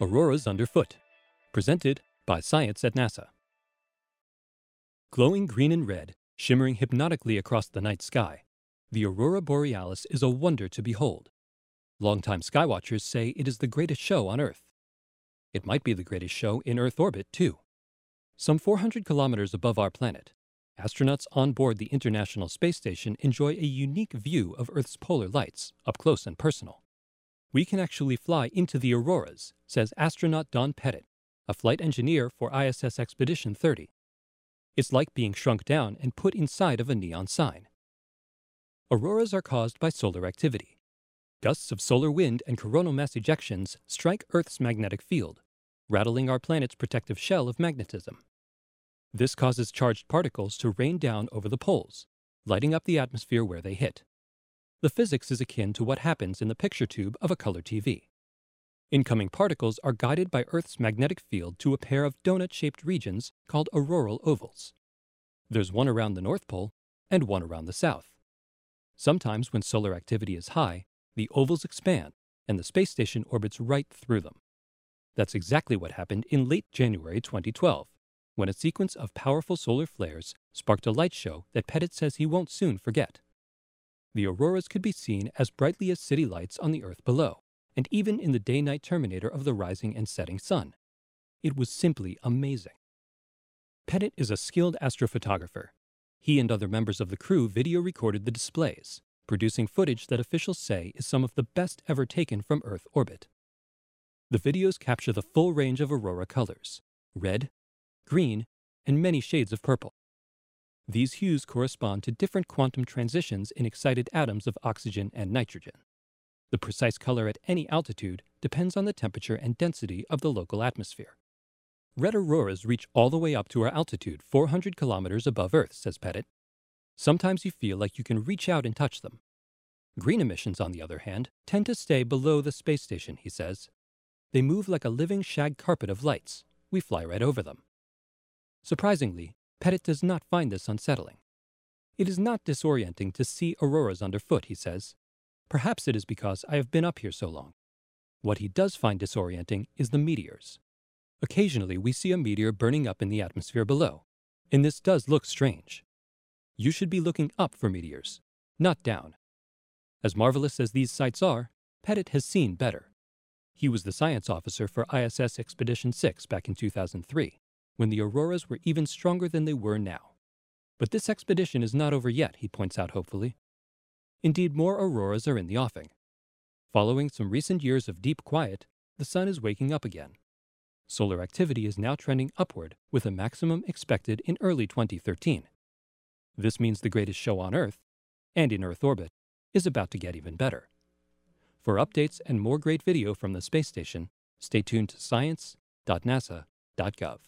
Auroras Underfoot, presented by Science at NASA. Glowing green and red, shimmering hypnotically across the night sky, the aurora borealis is a wonder to behold. Longtime skywatchers say it is the greatest show on Earth. It might be the greatest show in Earth orbit, too. Some 400 kilometers above our planet, astronauts on board the International Space Station enjoy a unique view of Earth's polar lights, up close and personal. We can actually fly into the auroras, says astronaut Don Pettit, a flight engineer for ISS Expedition 30. It's like being shrunk down and put inside of a neon sign. Auroras are caused by solar activity. Gusts of solar wind and coronal mass ejections strike Earth's magnetic field, rattling our planet's protective shell of magnetism. This causes charged particles to rain down over the poles, lighting up the atmosphere where they hit. The physics is akin to what happens in the picture tube of a color TV. Incoming particles are guided by Earth's magnetic field to a pair of donut shaped regions called auroral ovals. There's one around the North Pole and one around the South. Sometimes, when solar activity is high, the ovals expand and the space station orbits right through them. That's exactly what happened in late January 2012, when a sequence of powerful solar flares sparked a light show that Pettit says he won't soon forget the auroras could be seen as brightly as city lights on the Earth below, and even in the day night terminator of the rising and setting sun. It was simply amazing. Pettit is a skilled astrophotographer. He and other members of the crew video recorded the displays, producing footage that officials say is some of the best ever taken from Earth orbit. The videos capture the full range of aurora colors red, green, and many shades of purple. These hues correspond to different quantum transitions in excited atoms of oxygen and nitrogen. The precise color at any altitude depends on the temperature and density of the local atmosphere. Red auroras reach all the way up to our altitude 400 kilometers above Earth, says Pettit. Sometimes you feel like you can reach out and touch them. Green emissions, on the other hand, tend to stay below the space station, he says. They move like a living shag carpet of lights. We fly right over them. Surprisingly, Pettit does not find this unsettling. It is not disorienting to see auroras underfoot, he says. Perhaps it is because I have been up here so long. What he does find disorienting is the meteors. Occasionally, we see a meteor burning up in the atmosphere below, and this does look strange. You should be looking up for meteors, not down. As marvelous as these sights are, Pettit has seen better. He was the science officer for ISS Expedition 6 back in 2003 when the auroras were even stronger than they were now. But this expedition is not over yet, he points out hopefully. Indeed, more auroras are in the offing. Following some recent years of deep quiet, the sun is waking up again. Solar activity is now trending upward with a maximum expected in early 2013. This means the greatest show on Earth, and in Earth orbit, is about to get even better. For updates and more great video from the space station, stay tuned to science.nasa.gov.